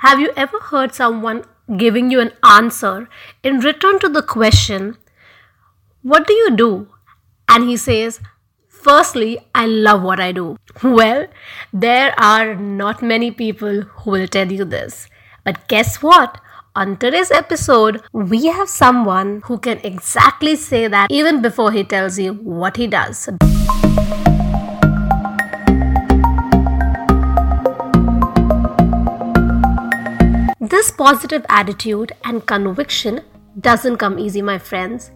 Have you ever heard someone giving you an answer in return to the question, What do you do? And he says, Firstly, I love what I do. Well, there are not many people who will tell you this. But guess what? On today's episode, we have someone who can exactly say that even before he tells you what he does. This positive attitude and conviction doesn't come easy, my friends.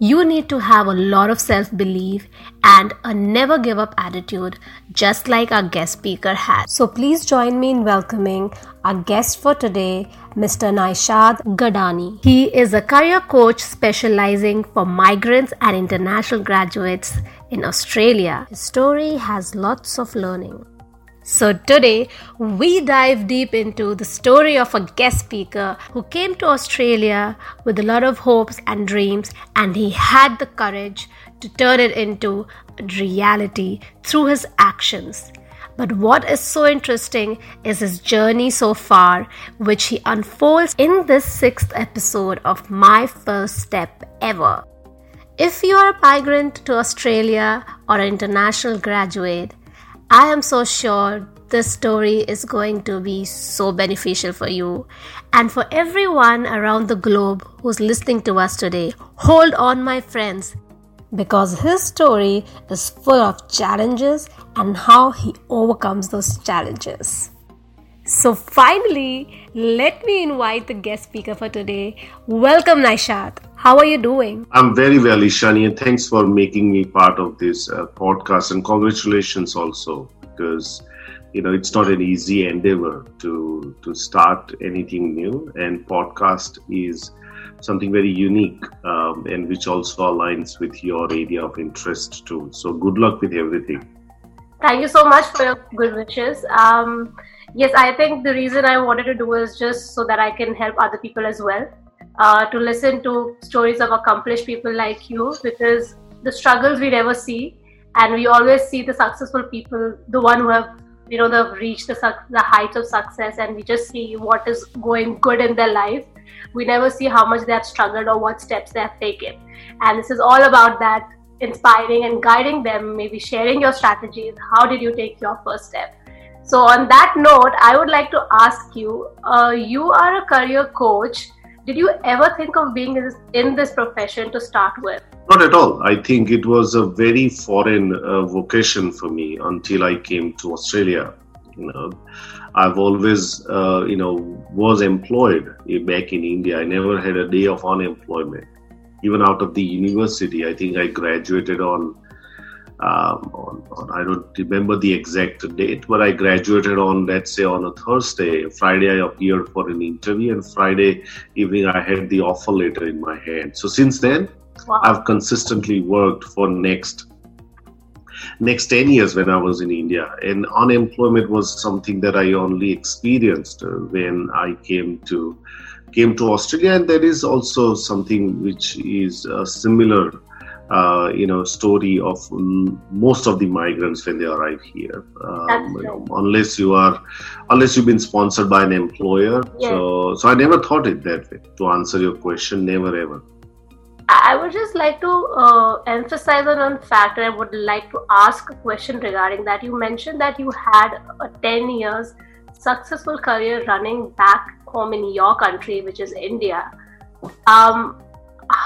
You need to have a lot of self belief and a never give up attitude, just like our guest speaker has. So, please join me in welcoming our guest for today, Mr. Naishad Gadani. He is a career coach specializing for migrants and international graduates in Australia. His story has lots of learning. So, today we dive deep into the story of a guest speaker who came to Australia with a lot of hopes and dreams, and he had the courage to turn it into reality through his actions. But what is so interesting is his journey so far, which he unfolds in this sixth episode of My First Step Ever. If you are a migrant to Australia or an international graduate, I am so sure this story is going to be so beneficial for you and for everyone around the globe who's listening to us today. Hold on, my friends, because his story is full of challenges and how he overcomes those challenges. So, finally, let me invite the guest speaker for today. Welcome, Naishad. How are you doing? I'm very well, Ishani, and thanks for making me part of this uh, podcast. And congratulations also, because you know it's not an easy endeavor to to start anything new, and podcast is something very unique um, and which also aligns with your area of interest too. So, good luck with everything. Thank you so much for your good wishes. Um, yes, I think the reason I wanted to do is just so that I can help other people as well uh, to listen to stories of accomplished people like you because the struggles we never see and we always see the successful people the one who have you know they've reached the, the heights of success and we just see what is going good in their life. We never see how much they have struggled or what steps they have taken. And this is all about that inspiring and guiding them maybe sharing your strategies. How did you take your first step? So on that note i would like to ask you uh, you are a career coach did you ever think of being in this, profession to start with? Not at all. I think it was a very foreign uh, vocation for me until I came to Australia. You know, I've always, uh, you know, was employed back in India. I never had a day of unemployment. Even out of the university, I think I graduated on um, on, on, I don't remember the exact date, but I graduated on, let's say, on a Thursday. Friday, I appeared for an interview, and Friday evening, I had the offer letter in my hand. So since then, wow. I've consistently worked for next next 10 years when I was in India. And unemployment was something that I only experienced uh, when I came to came to Australia, and that is also something which is uh, similar uh, you know story of most of the migrants when they arrive here um, you know, unless you are unless you've been sponsored by an employer yes. so so i never thought it that way to answer your question never ever I would just like to uh, emphasize on one fact, and I would like to ask a question regarding that. You mentioned that you had a 10 years successful career running back home in your country, which is India. Um,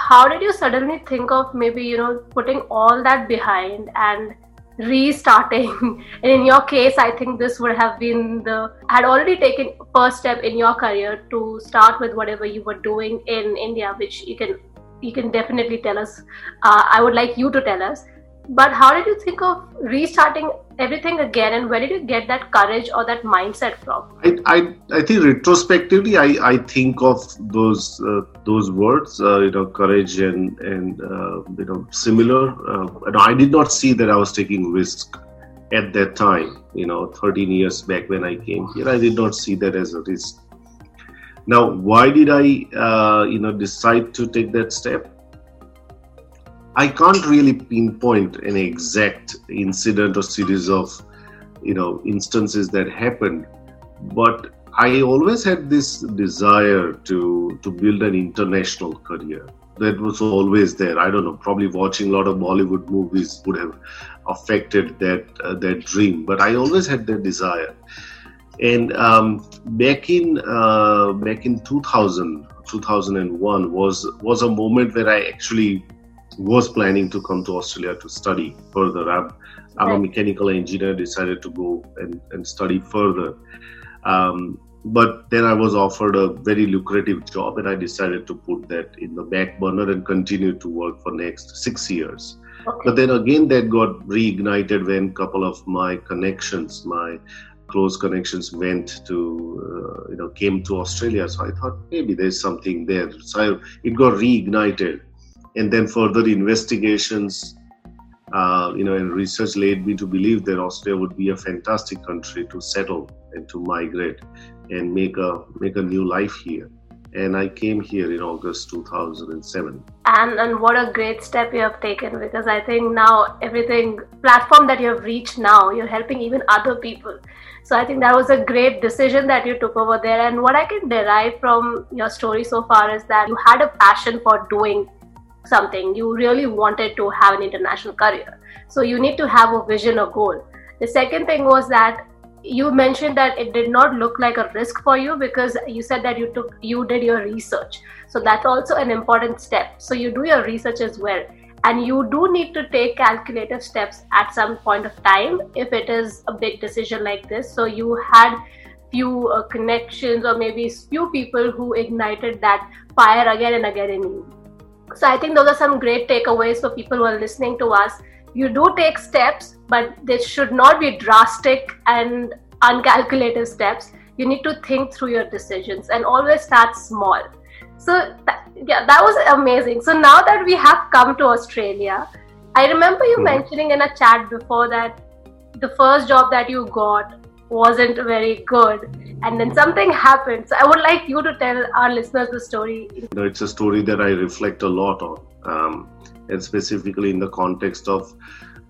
how did you suddenly think of maybe you know putting all that behind and restarting? And in your case i think this would have been the had already taken first step in your career to start with whatever you were doing in india which you can you can definitely tell us uh, i would like you to tell us. But how did you think of restarting everything again and where did you get that courage or that mindset from? I i, I think retrospectively i i think of those uh, those words uh, you know courage and and uh, you know similar. Uh, i did not see that i was taking risk at that time you know 13 years back when i came here. I did not see that as a risk. Now why did i uh, you know decide to take that step I can't really pinpoint an exact incident or series of you know instances that happened, but I always had this desire to to build an international career. That was always there. I don't know. Probably watching a lot of Bollywood movies would have affected that uh, that dream. But I always had that desire. And um, back in uh, back in 2000, 2001 was was a moment where I actually was planning to come to Australia to study further. I'm, I'm a mechanical engineer. Decided to go and, and study further. Um, but then I was offered a very lucrative job, and I decided to put that in the back burner and continue to work for next six years. Okay. But then again, that got reignited when a couple of my connections, my close connections, went to uh, you know came to Australia. So I thought maybe there's something there. So I, it got reignited, and then further investigations uh, you know, and research led me to believe that Australia would be a fantastic country to settle and to migrate and make a make a new life here. And I came here in August 2007. And and what a great step you have taken because I think now everything platform that you have reached now, you're helping even other people. So I think that was a great decision that you took over there. And what I can derive from your story so far is that you had a passion for doing something you really wanted to have an international career. So you need to have a vision a goal. The second thing was that you mentioned that it did not look like a risk for you because you said that you took you did your research. So that's also an important step. So you do your research as well. And you do need to take calculative steps at some point of time if it is a big decision like this. So you had few uh, connections or maybe few people who ignited that fire again and again in you so I think those are some great takeaways for people who are listening to us. You do take steps, but they should not be drastic and uncalculated steps. You need to think through your decisions and always start small. So yeah, that was amazing. So now that we have come to Australia, I remember you mm-hmm. mentioning in a chat before that the first job that you got wasn't very good. And then something happened. So i would like you to tell our listeners the story. It's a story that i reflect a lot on um, and specifically in the context of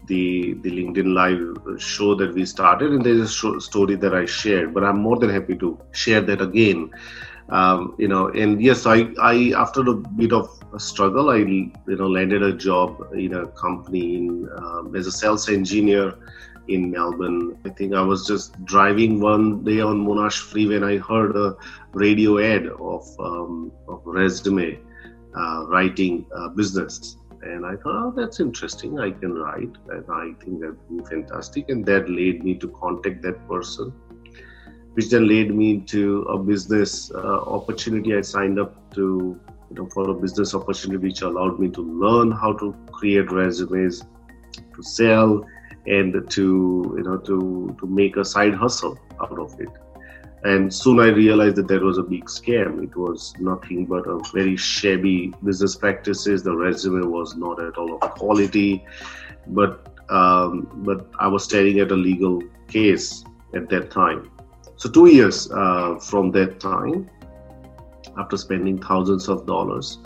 the the linkedin live show that we started. And there's a story that i shared but i'm more than happy to share that again. Um, you know and yes i i after a bit of a struggle i you know landed a job in a company in, um, as a sales engineer in Melbourne. I think I was just driving one day on Monash Freeway and I heard a radio ad of, um, of resume uh, writing uh, business. And I thought, oh, that's interesting. I can write. And I think that would be fantastic. And that led me to contact that person, which then led me to a business uh, opportunity. I signed up to, you know, for a business opportunity which allowed me to learn how to create resumes, to sell, and to you know to to make a side hustle out of it. And soon i realized that that was a big scam. It was nothing but a very shabby business practices. The resume was not at all of quality. But um, but i was staring at a legal case at that time. So two years uh, from that time after spending thousands of dollars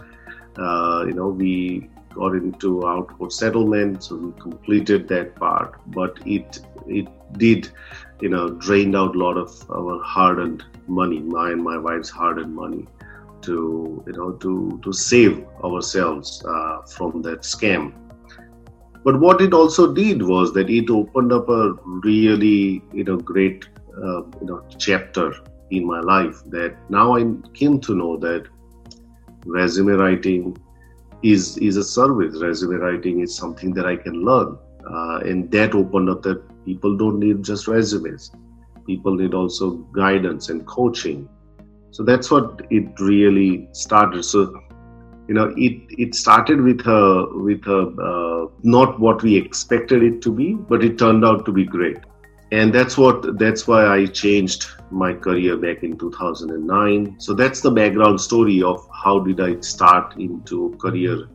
uh, you know we got into outcourt settlement, so we completed that part. But it it did, you know, drained out a lot of our hard-earned money, my and my wife's hard-earned money, to you know to to save ourselves uh, from that scam. But what it also did was that it opened up a really you know great uh, you know chapter in my life that now I came to know that resume writing is is a service. Resume writing is something that I can learn, uh, and that opened up that people don't need just resumes. People need also guidance and coaching. So that's what it really started. So you know, it it started with a with a uh, not what we expected it to be, but it turned out to be great and that's what that's why i changed my career back in 2009 so that's the background story of how did i start into career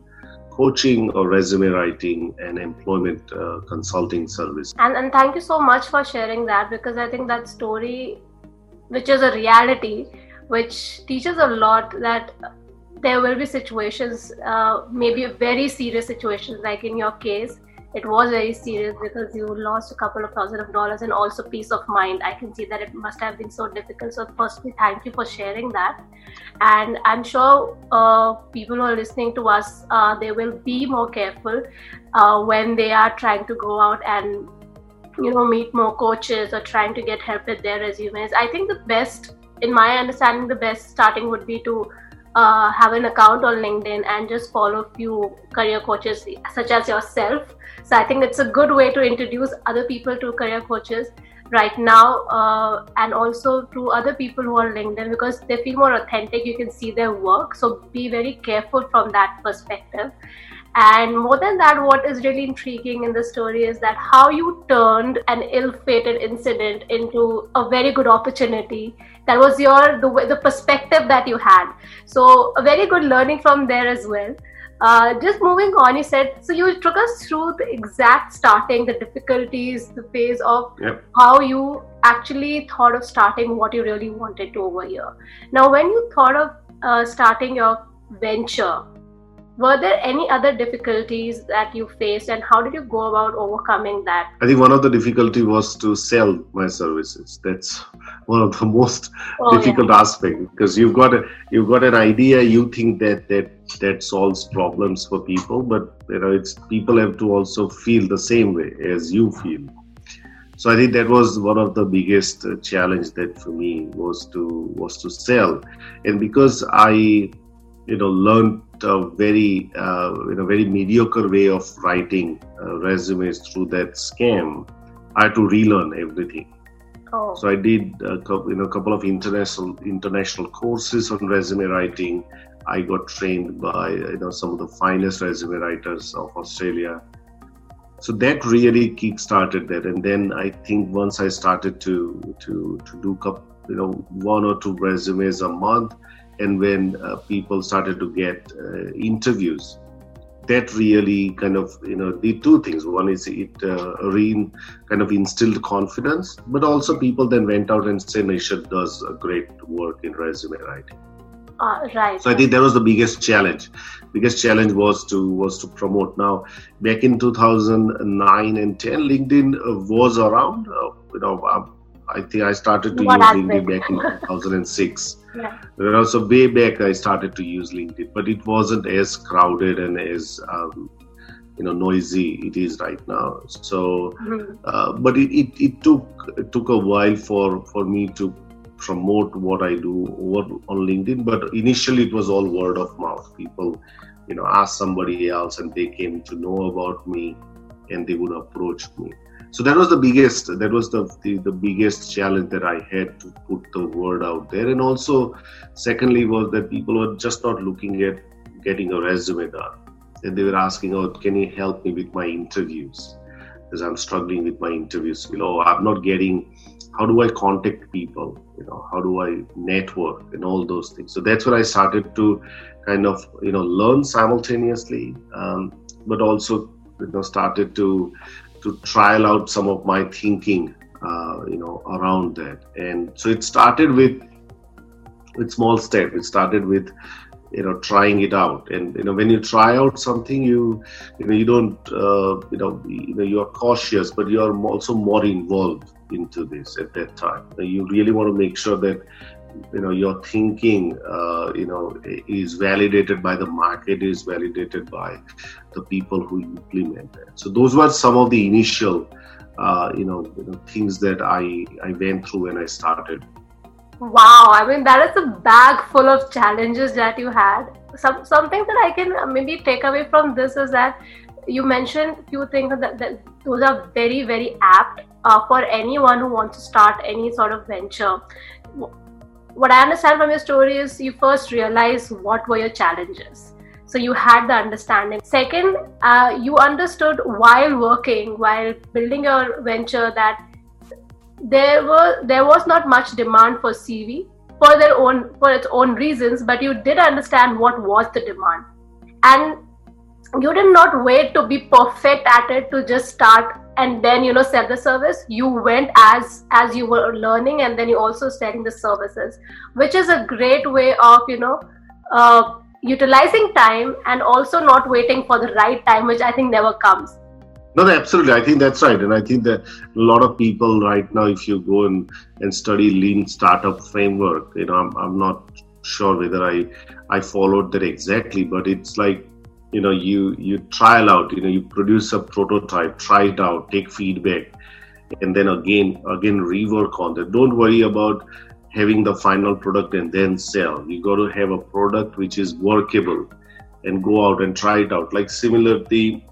coaching or resume writing and employment uh, consulting service. And, and thank you so much for sharing that because i think that story which is a reality which teaches a lot that there will be situations uh, maybe very serious situations like in your case it was very serious because you lost a couple of thousand of dollars and also peace of mind. I can see that it must have been so difficult. So, firstly, thank you for sharing that. And I'm sure uh, people who are listening to us, uh, they will be more careful uh, when they are trying to go out and you know meet more coaches or trying to get help with their resumes. I think the best, in my understanding, the best starting would be to uh, have an account on LinkedIn and just follow a few career coaches such as yourself. So I think it's a good way to introduce other people to career coaches right now uh, and also to other people who are LinkedIn because they feel more authentic. You can see their work. So be very careful from that perspective. And more than that, what is really intriguing in the story is that how you turned an ill-fated incident into a very good opportunity. That was your the the perspective that you had. So a very good learning from there as well. Uh, just moving on, you said so. You took us through the exact starting, the difficulties, the phase of Yep. how you actually thought of starting what you really wanted to over here. Now, when you thought of uh, starting your venture, were there any other difficulties that you faced, and how did you go about overcoming that? I think one of the difficulty was to sell my services. That's one of the most Oh, yeah. difficult aspect because you've got a you've got an idea. You think that that that solves problems for people, but you know it's people have to also feel the same way as you feel. So I think that was one of the biggest uh, challenge that for me was to was to sell, and because I you know learned a very uh, you know very mediocre way of writing uh, resumes through that scam. I had to relearn everything. Oh, so i did a couple, you know, a couple of international international courses on resume writing. I got trained by you know some of the finest resume writers of australia. So that really kick started that. And then i think once i started to to to do you know one or two resumes a month and when uh, people started to get uh, interviews that really kind of you know did two things. One is it uh, re kind of instilled confidence but also people then went out and said Nishad does a great work in resume writing. Uh, right. so i think that was the biggest challenge. Biggest challenge was to was to promote. Now back in 2009 and 10 linkedin uh, was around uh, you know um, i think i started to What use linkedin back in 2006 yeah. you know, so way back I started to use LinkedIn, but it wasn't as crowded and as um, you know noisy it is right now. So, Mhm. uh, but it, it, it took it took a while for for me to promote what I do over on LinkedIn. But initially it was all word of mouth. People, you know, ask somebody else and they came to know about me, and they would approach me so that was the biggest that was the, the the biggest challenge that i had to put the word out there. And also secondly was that people were just not looking at getting a resume done. And they were asking oh can you help me with my interviews? Because i'm struggling with my interviews you know i'm not getting how do i contact people? You know how do i network and all those things? So that's where i started to kind of you know learn simultaneously um, but also you know started to to trial out some of my thinking uh, you know around that. And so it started with with small step. It started with you know trying it out. And you know when you try out something you you know you don't uh, you know you know you're cautious but you're also more involved into this at that time. You really want to make sure that you know your thinking uh, you know is validated by the market is validated by the people who implement it so those were some of the initial uh, you, know, you know things that i i went through when i started Wow, I mean that is a bag full of challenges that you had. Some something that I can uh, maybe take away from this is that you mentioned few things that, that those are very very apt uh, for anyone who wants to start any sort of venture. What I understand from your story is you first realized what were your challenges. So you had the understanding. Second, uh, you understood while working, while building your venture, that there were there was not much demand for CV for their own for its own reasons, but you did understand what was the demand, and you did not wait to be perfect at it to just start and then you know sell the service. You went as as you were learning, and then you also selling the services, which is a great way of you know. Uh, utilizing time and also not waiting for the right time which i think never comes No, absolutely. I think that's right. And I think that a lot of people right now, if you go and, and study lean startup framework, you know, I'm, I'm not sure whether I, I followed that exactly, but it's like, you know, you, you trial out, you know, you produce a prototype, try it out, take feedback, and then again, again, rework on that. Don't worry about having the final product and then sell. You got to have a product which is workable and go out and try it out. Like similarly,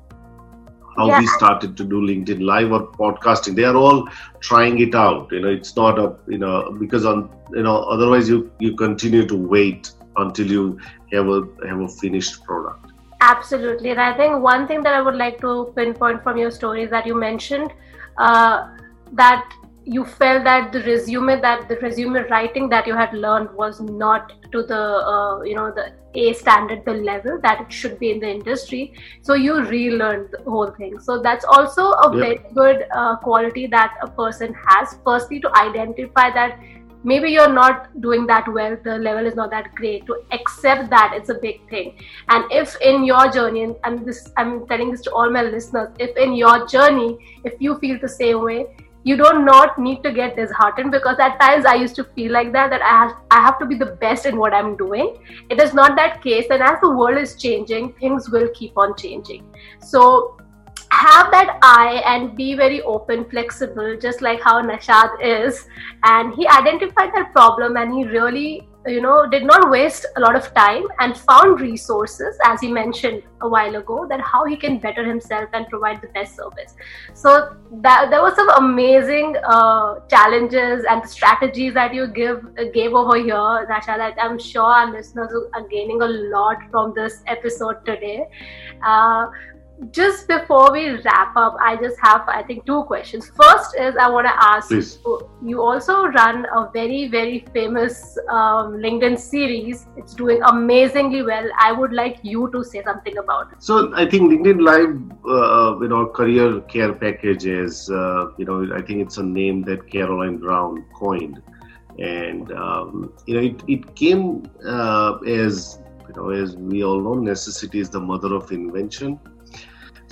how yeah. we started to do LinkedIn Live or podcasting. They are all trying it out. You know, it's not a you know because on you know otherwise you you continue to wait until you have a have a finished product. Absolutely, and I think one thing that I would like to pinpoint from your story is that you mentioned uh, that you felt that the resume that the resume writing that you had learned was not to the uh, you know the a standard the level that it should be in the industry. So you relearned the whole thing. So that's also a very good uh, quality that a person has. Firstly to identify that maybe you're not doing that well the level is not that great to accept that it's a big thing. And if in your journey and this i'm telling this to all my listeners if in your journey if you feel the same way you don't not need to get disheartened because at times i used to feel like that that i have i have to be the best in what i'm doing. It is not that case and as the world is changing things will keep on changing. So have that eye and be very open flexible just like how nashad is. And he identified that problem and he really you know did not waste a lot of time and found resources as he mentioned a while ago that how he can better himself and provide the best service. So that there was some amazing uh, challenges and strategies that you give gave over here Nashad, I'm sure our listeners are gaining a lot from this episode today. Uh, just before we wrap up, I just have, I think, two questions. First is I want to ask Please. you, you also run a very, very famous um, LinkedIn series. It's doing amazingly well. I would like you to say something about it. So I think LinkedIn Live, uh, you know, career care packages, uh, you know, I think it's a name that Caroline Brown coined. And, um, you know, it, it came uh, as, you know, as we all know, necessity is the mother of invention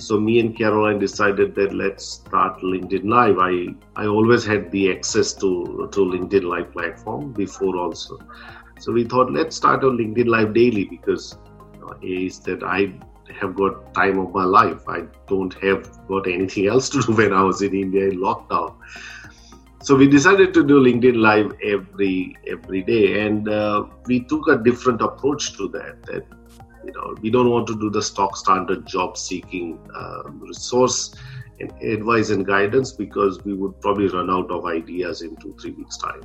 so me and Caroline decided that let's start LinkedIn Live. I, I always had the access to, to LinkedIn Live platform before also. So we thought let's start a LinkedIn Live daily because know, is that I have got time of my life. I don't have got anything else to do when I was in India in lockdown. So we decided to do LinkedIn Live every every day, and uh, we took a different approach to that. That you know we don't want to do the stock standard job seeking um, resource and advice and guidance because we would probably run out of ideas in two three weeks time.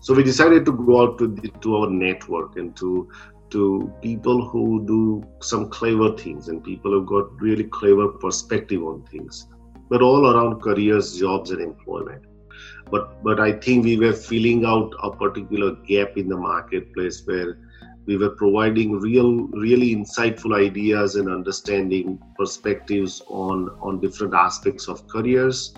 So we decided to go out to, the, to our network and to to people who do some clever things and people who got really clever perspective on things but all around careers jobs and employment. But but i think we were filling out a particular gap in the marketplace where we were providing real really insightful ideas and understanding perspectives on on different aspects of careers.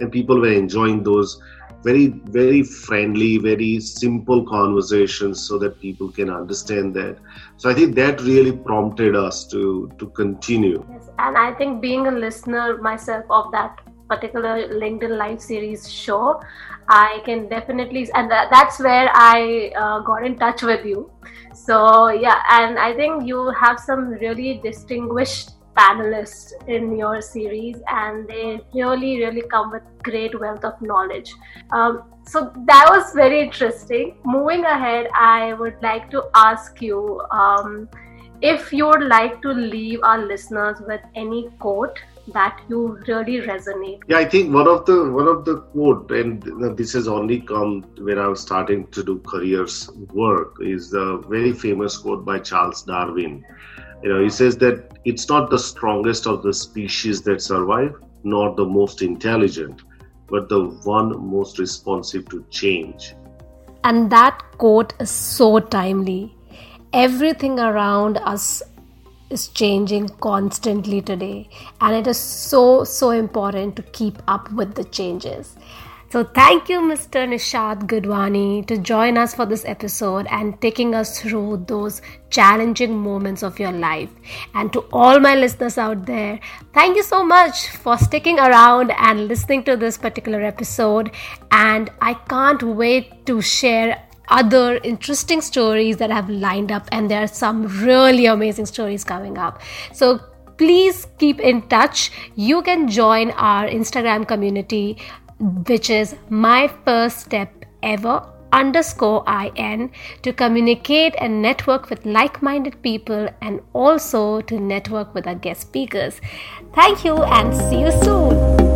And people were enjoying those very very friendly very simple conversations so that people can understand that. So i think that really prompted us to to continue. Yes, and i think being a listener myself of that particular linkedin live series show i can definitely and that's where i uh, got in touch with you. So yeah and i think you have some really distinguished panelists in your series and they really really come with great wealth of knowledge. Um, so that was very interesting. Moving ahead i would like to ask you um, if you would like to leave our listeners with any quote that you really resonate yeah i think one of the one of the quote and this has only come when i was starting to do careers work is the very famous quote by charles darwin. You know he says that it's not the strongest of the species that survive nor the most intelligent but the one most responsive to change. And that quote is so timely. Everything around us is changing constantly today and it is so so important to keep up with the changes So, thank you, Mr. Nishad Gudwani, to join us for this episode and taking us through those challenging moments of your life. And to all my listeners out there, thank you so much for sticking around and listening to this particular episode. And I can't wait to share other interesting stories that have lined up, and there are some really amazing stories coming up. So, please keep in touch. You can join our Instagram community which is my first step ever underscore in to communicate and network with like-minded people and also to network with our guest speakers thank you and see you soon